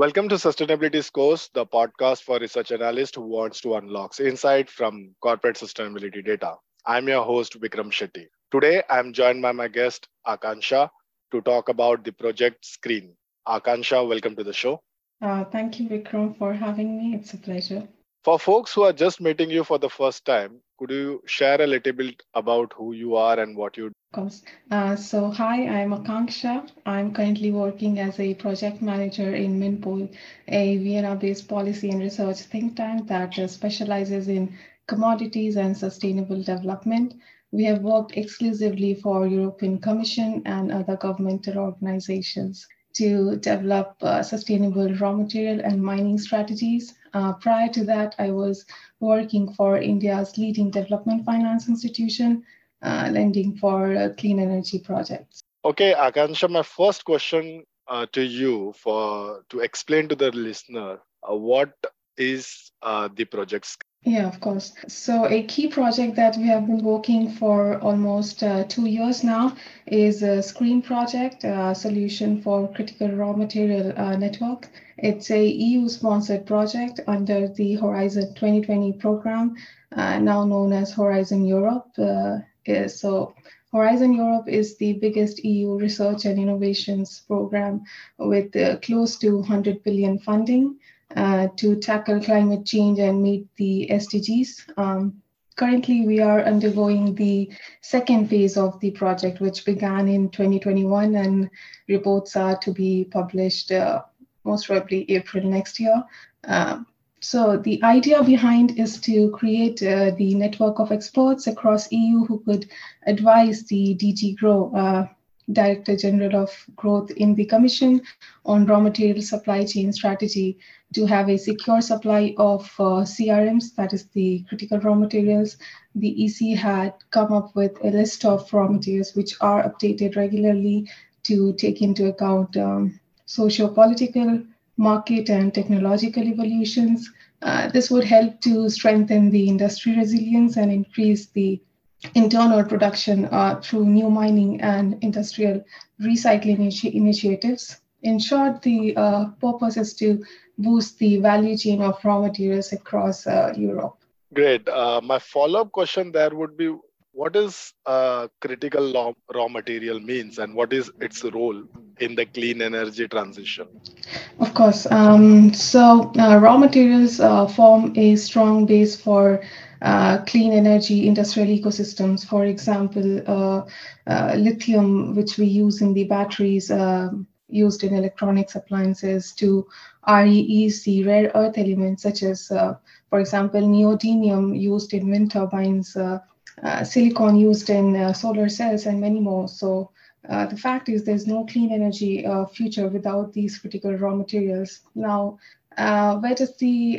Welcome to Sustainability Scores, the podcast for research analysts who wants to unlock insight from corporate sustainability data. I'm your host, Vikram Shetty. Today, I'm joined by my guest, Akansha, to talk about the project SCRREEN. Akansha, welcome to the show. Uh, thank you, Vikram, for having me. It's a pleasure. For folks who are just meeting you for the first time, could you share a little bit about who you are and what you do? Of course. Uh, so, hi, I'm Akanksha. I'm currently working as a project manager in Minpol, a Vienna based policy and research think tank that uh, specializes in commodities and sustainable development. We have worked exclusively for European Commission and other governmental organizations to develop uh, sustainable raw material and mining strategies. Uh, prior to that, I was working for India's leading development finance institution, uh, lending for uh, clean energy projects. Okay, Akansha, my first question uh, to you for to explain to the listener uh, what is the project yeah, of course. So, a key project that we have been working for almost uh, two years now is a SCRREEN project, a solution for critical raw material uh, network. It's a EU-sponsored project under the Horizon 2020 program, uh, now known as Horizon Europe. Uh, so, Horizon Europe is the biggest EU research and innovations program with uh, close to 100 billion funding. Uh, to tackle climate change and meet the SDGs. Um, currently, we are undergoing the second phase of the project, which began in 2021, and reports are to be published uh, most probably April next year. Um, so the idea behind is to create uh, the network of experts across EU who could advise the DG Grow uh, Director General of Growth in the Commission on raw material supply chain strategy to have a secure supply of uh, CRMs, that is the critical raw materials. The EC had come up with a list of raw materials which are updated regularly to take into account um, socio-political, market, and technological evolutions. Uh, this would help to strengthen the industry resilience and increase the internal production uh, through new mining and industrial recycling initi- initiatives. In short, the uh, purpose is to boost the value chain of raw materials across uh, Europe. Great. Uh, my follow up question there would be what is uh, critical raw, raw material means and what is its role in the clean energy transition of course um, so uh, raw materials uh, form a strong base for uh, clean energy industrial ecosystems. For example, lithium, which we use in the batteries um, used in electronics appliances, to the rare earth elements, such as, uh, for example, neodymium used in wind turbines, uh, silicon used in solar cells, and many more. So uh, the fact is there's no clean energy uh, future without these critical raw materials. Now, uh, where does the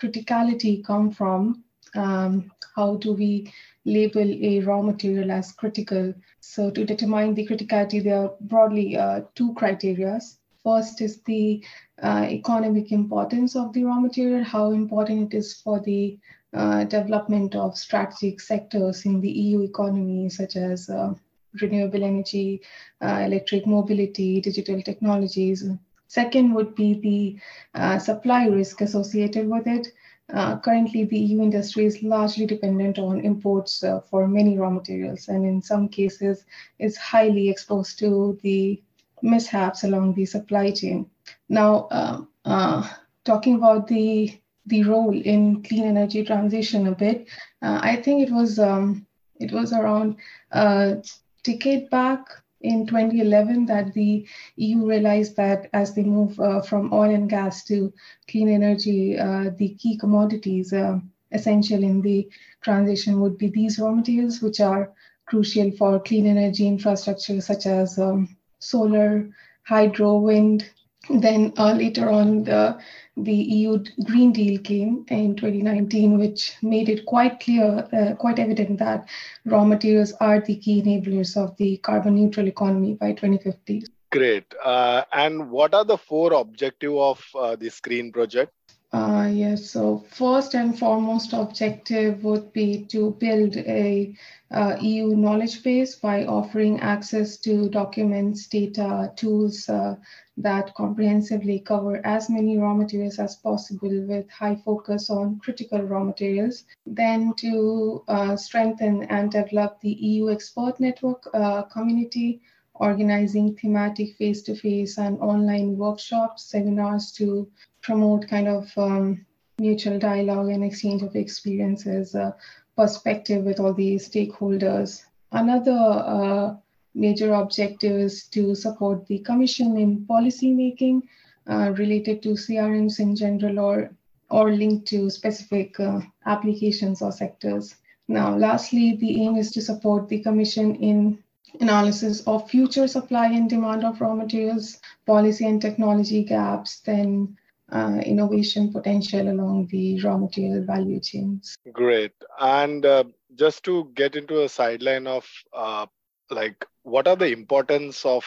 criticality come from? um, how do we label a raw material as critical. So to determine the criticality, there are broadly uh, two criteria. First is the uh, economic importance of the raw material, how important it is for the uh, development of strategic sectors in the EU economy, such as uh, renewable energy, uh, electric mobility, digital technologies. Second would be the uh, supply risk associated with it. Uh, currently, the EU industry is largely dependent on imports uh, for many raw materials, and in some cases, is highly exposed to the mishaps along the supply chain. Now, uh, uh talking about the the role in clean energy transition a bit, uh, I think it was um, it was around a decade back in 2011 that the EU realized that as they move uh, from oil and gas to clean energy, uh, the key commodities uh, essential in the transition would be these raw materials, which are crucial for clean energy infrastructure such as um, solar, hydro, wind. Then uh, later on, the the EU Green Deal came in 2019, which made it quite clear, uh, quite evident that raw materials are the key enablers of the carbon neutral economy by 2050. Great. Uh, and what are the four objective of uh, the SCRREEN project? Uh, yes, so first and foremost objective would be to build a uh, EU knowledge base by offering access to documents, data, tools uh, that comprehensively cover as many raw materials as possible with high focus on critical raw materials. Then to uh, strengthen and develop the EU expert network uh, community, organizing thematic face-to-face and online workshops, seminars to promote kind of um, mutual dialogue and exchange of experiences, uh, perspective with all the stakeholders. Another uh, major objective is to support the Commission in policy making uh, related to CRMs in general or, or linked to specific uh, applications or sectors. Now, lastly, the aim is to support the Commission in analysis of future supply and demand of raw materials, policy and technology gaps, then uh, innovation potential along the raw material value chains. Great. And uh, just to get into a sideline of uh, like, what are the importance of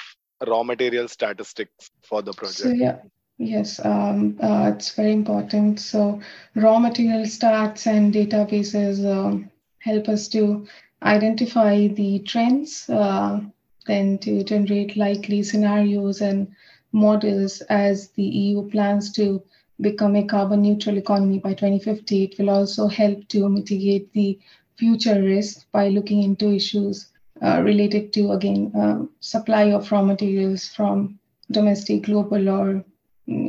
raw material statistics for the project? So, yeah. Yes, um, uh, it's very important. So, raw material stats and databases um, help us to identify the trends, uh, then to generate likely scenarios and models as the EU plans to become a carbon neutral economy by 2050. It will also help to mitigate the future risk by looking into issues uh, related to, again, uh, supply of raw materials from domestic, global, or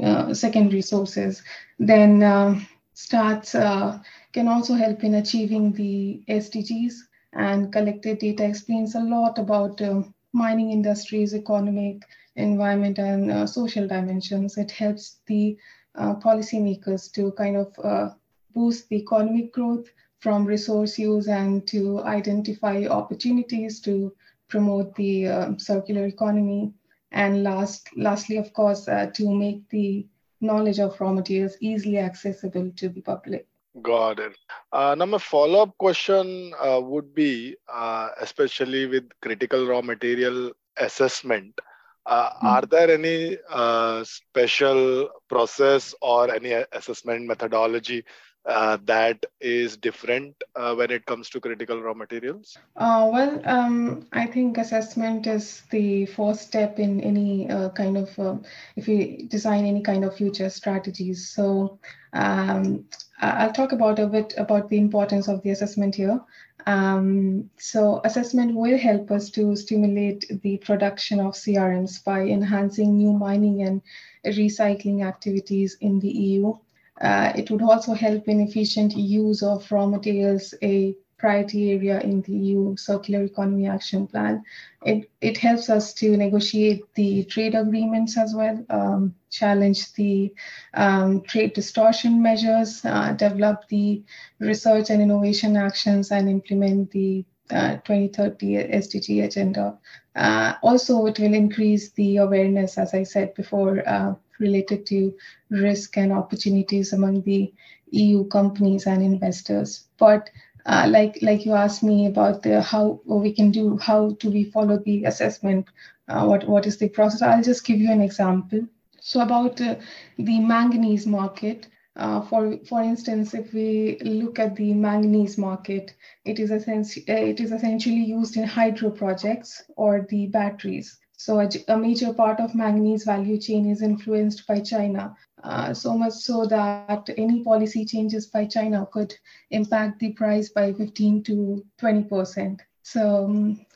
uh, secondary sources. Then um, stats uh, can also help in achieving the SDGs, and collected data explains a lot about uh, mining industries, economic environment and uh, social dimensions. It helps the uh, policymakers to kind of uh, boost the economic growth from resource use and to identify opportunities to promote the uh, circular economy. And last, lastly, of course, uh, to make the knowledge of raw materials easily accessible to the public. Got it. Uh, now, my follow up question uh, would be, uh, especially with critical raw material assessment, mm-hmm. are there any uh, special process or any assessment methodology uh, that is different uh, when it comes to critical raw materials? Uh, well, um, I think assessment is the first step in any uh, kind of, uh, if you design any kind of future strategies. So um, I'll talk about a bit about the importance of the assessment here. Um, so assessment will help us to stimulate the production of CRMs by enhancing new mining and recycling activities in the EU. Uh, it would also help in efficient use of raw materials, a priority area in the EU Circular Economy Action Plan. It, it helps us to negotiate the trade agreements as well, um, challenge the um, trade distortion measures, uh, develop the research and innovation actions, and implement the uh, 2030 SDG agenda. Uh, also, it will increase the awareness, as I said before, uh, related to risk and opportunities among the EU companies and investors. But uh, like like you asked me about the how we can do how do we follow the assessment uh, what what is the process? I'll just give you an example. So about uh, the manganese market uh, for for instance if we look at the manganese market it is essentially uh, it is essentially used in hydro projects or the batteries. So a, a major part of manganese value chain is influenced by china uh, so much so that any policy changes by China could impact the price by 15 to 20 percent. So um,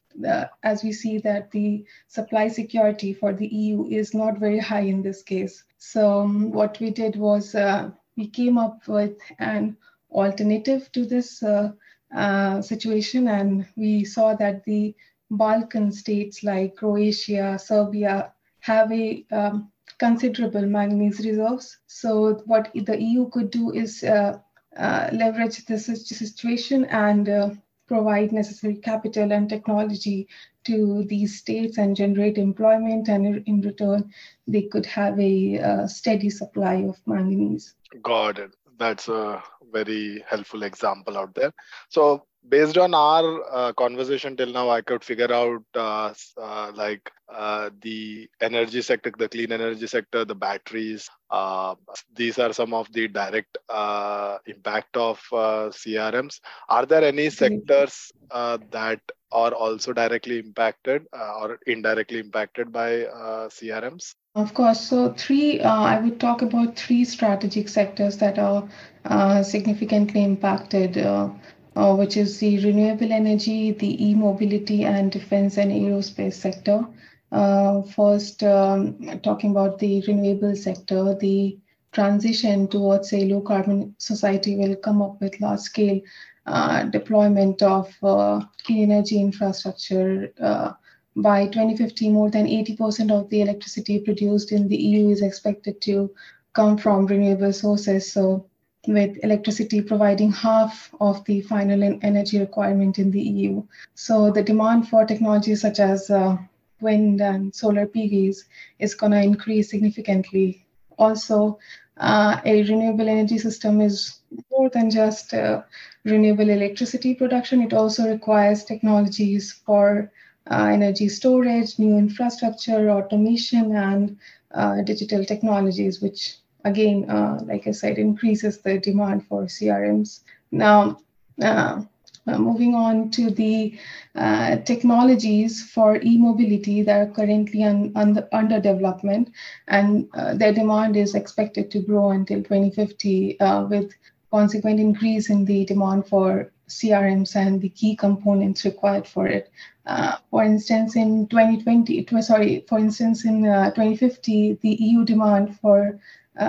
as we see that the supply security for the EU is not very high in this case. So um, what we did was uh, we came up with an alternative to this uh, uh situation, and we saw that the Balkan states like Croatia, Serbia have a um, considerable manganese reserves. So what the EU could do is uh, uh, leverage this situation and uh, provide necessary capital and technology to these states and generate employment and in return they could have a uh, steady supply of manganese. Got it. That's a very helpful example out there. So based on our uh, conversation till now, I could figure out uh, uh, like uh, the energy sector, the clean energy sector, the batteries. Uh, these are some of the direct uh, impact of CRMs. Are there any sectors that are also directly impacted or indirectly impacted by CRMs? Of course. So, three, I would talk about three strategic sectors that are significantly impacted uh, which is the renewable energy, the e-mobility, and defense and aerospace sector. Uh, first, um, talking about the renewable sector, the transition towards a low carbon society will come up with large scale uh, deployment of uh, clean energy infrastructure. Uh, by 2050, more than 80% of the electricity produced in the EU is expected to come from renewable sources. So with electricity providing half of the final energy requirement in the EU. So the demand for technologies such as uh, wind and solar PVs is going to increase significantly. Also, uh, a renewable energy system is more than just uh, renewable electricity production. It also requires technologies for uh, energy storage, new infrastructure, automation, and uh, digital technologies, which again, uh, like I said, increases the demand for CRMs. Now, uh, uh, moving on to the uh, technologies for e-mobility that are currently un, under, under development, and uh, their demand is expected to grow until 2050 uh, with consequent increase in the demand for CRMs and the key components required for it. Uh, for instance, in 2020, it was, sorry, for instance, in uh, 2050, the EU demand for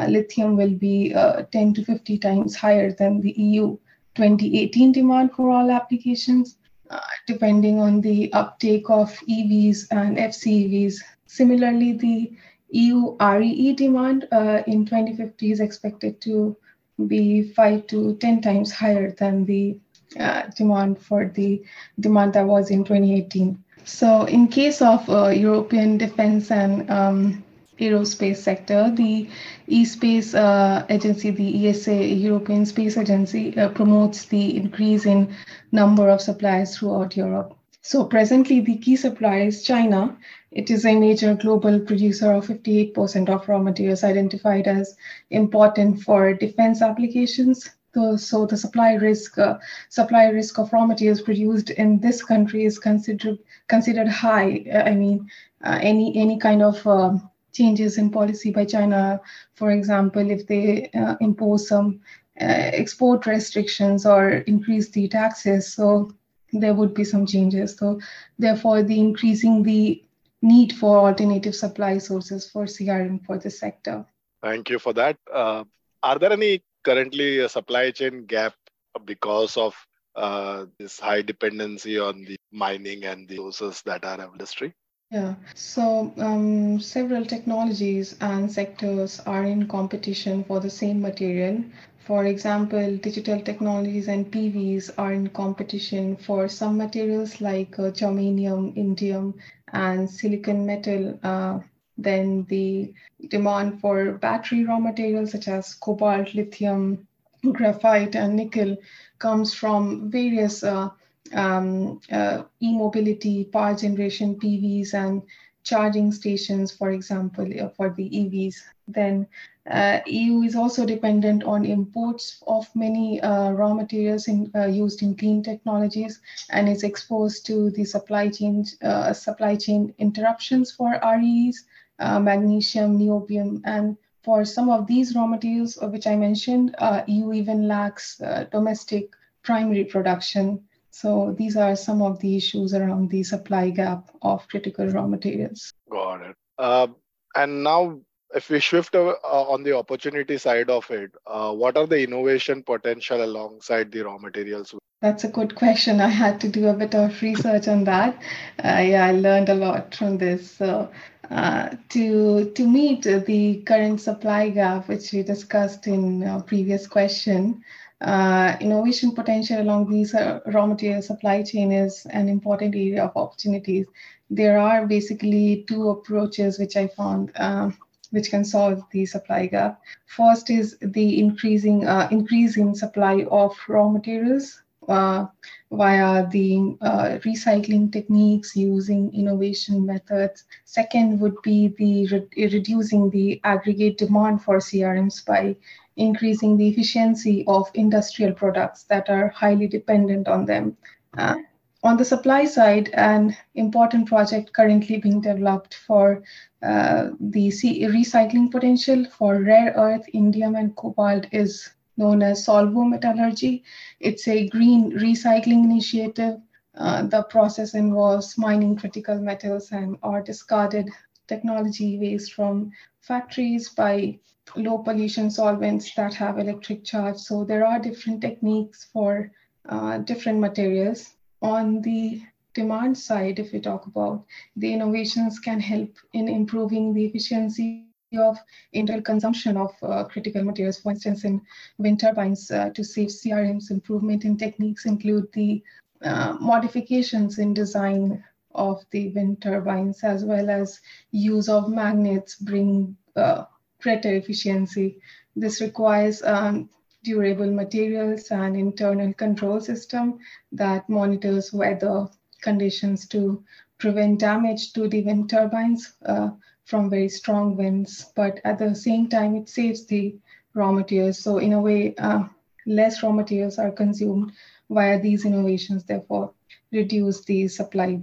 lithium will be uh, 10 to 50 times higher than the EU 2018 demand for all applications, uh, depending on the uptake of EVs and FCEVs. Similarly, the EU REE demand uh, in 2050 is expected to be 5 to 10 times higher than the uh, demand for the demand that was in 2018. So, in case of uh, European defense and um, aerospace sector. The e-space uh, agency, the ESA, European Space Agency, uh, promotes the increase in number of suppliers throughout Europe. So presently, the key supplier is China. It is a major global producer of 58% of raw materials identified as important for defense applications. So, the supply risk, uh, supply risk of raw materials produced in this country is considered considered high. I mean, uh, any any kind of um, changes in policy by China, for example, if they uh, impose some uh, export restrictions or increase the taxes, so there would be some changes. So therefore, the increasing the need for alternative supply sources for CRM for the sector. Thank you for that. Uh, are there any currently a supply chain gap because of uh, this high dependency on the mining and the sources that are industry? Yeah, so um, several technologies and sectors are in competition for the same material. For example, digital technologies and PVs are in competition for some materials like uh, germanium, indium, and silicon metal. Uh, then the demand for battery raw materials such as cobalt, lithium, graphite, and nickel comes from various uh, um, uh, e-mobility, power generation, PVs, and charging stations, for example, uh, for the EVs. Then uh, EU is also dependent on imports of many uh, raw materials in, uh, used in clean technologies and is exposed to the supply chain uh, supply chain interruptions for REs, magnesium, niobium, and for some of these raw materials, which I mentioned, EU even lacks domestic primary production so these are some of the issues around the supply gap of critical raw materials. Got it. Uh, and now, if we shift uh, on the opportunity side of it, uh, what are the innovation potential alongside the raw materials? That's a good question. I had to do a bit of research on that. Uh, yeah, I learned a lot from this. So, uh, to to meet the current supply gap, which we discussed in previous question, uh, innovation potential along these uh, raw material supply chain is an important area of opportunities. There are basically two approaches which I found uh, which can solve the supply gap. First is the increasing uh, increase in supply of raw materials uh, via the uh, recycling techniques using innovation methods. Second would be the re- reducing the aggregate demand for CRMs by increasing the efficiency of industrial products that are highly dependent on them. Uh, on the supply side, an important project currently being developed for uh, the recycling potential for rare earth, indium, and cobalt is known as Solvometallurgy. It's a green recycling initiative. Uh, the process involves mining critical metals and or discarded technology waste from factories by low pollution solvents that have electric charge. So there are different techniques for uh, different materials. On the demand side, if we talk about the innovations can help in improving the efficiency of internal consumption of uh, critical materials. For instance, in wind turbines, uh, to save CRMs, improvement in techniques include the uh, modifications in design of the wind turbines, as well as use of magnets bring uh, greater efficiency. This requires um, durable materials and internal control system that monitors weather conditions to prevent damage to the wind turbines uh, from very strong winds. But at the same time, it saves the raw materials. So in a way, uh, less raw materials are consumed via these innovations, therefore reduce the supply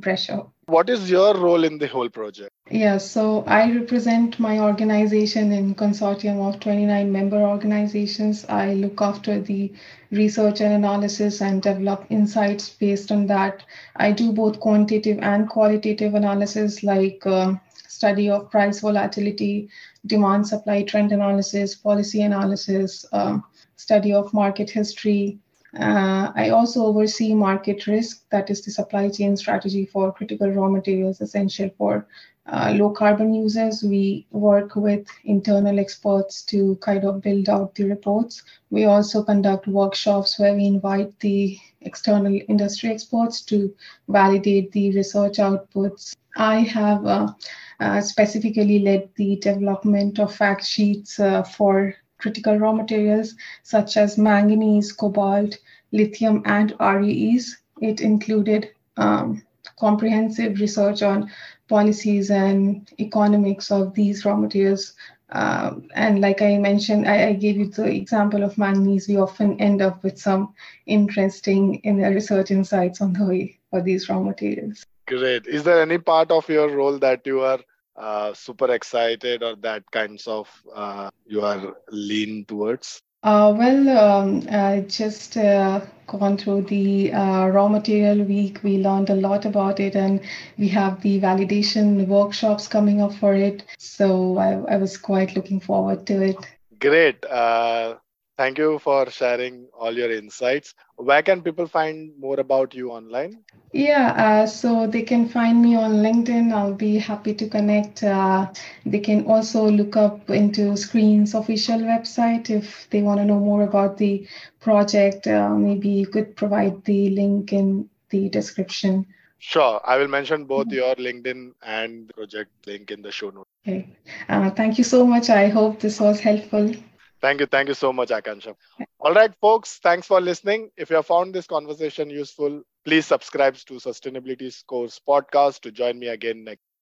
pressure. What is your role in the whole project? Yeah, so I represent my organization in consortium of 29 member organizations. I look after the research and analysis and develop insights based on that. I do both quantitative and qualitative analysis like uh, study of price volatility, demand supply trend analysis, policy analysis, um, study of market history, uh, I also oversee market risk, that is the supply chain strategy for critical raw materials essential for uh, low carbon users. We work with internal experts to kind of build out the reports. We also conduct workshops where we invite the external industry experts to validate the research outputs. I have uh, uh specifically led the development of fact sheets uh, for critical raw materials such as manganese, cobalt, lithium, and REEs. It included um, comprehensive research on policies and economics of these raw materials. Um, and like I mentioned, I, I, gave you the example of manganese. We often end up with some interesting in research insights on the way for these raw materials. Great. Is there any part of your role that you are uh, super excited or that kinds of uh, you are lean towards? Uh, well, um, I just uh, gone through the uh, raw material week. We learned a lot about it, and we have the validation workshops coming up for it. So I, I was quite looking forward to it. Great. Uh, Thank you for sharing all your insights. Where can people find more about you online? Yeah, uh, so they can find me on LinkedIn. I'll be happy to connect. Uh, they can also look up into SCRREEN's official website if they want to know more about the project. Uh, maybe you could provide the link in the description. Sure, I will mention both your LinkedIn and project link in the show notes. Okay, uh, thank you so much. I hope this was helpful. Thank you. Thank you so much, Akansha. All right, folks, thanks for listening. If you have found this conversation useful, please subscribe to Sustainability Scores podcast to join me again next.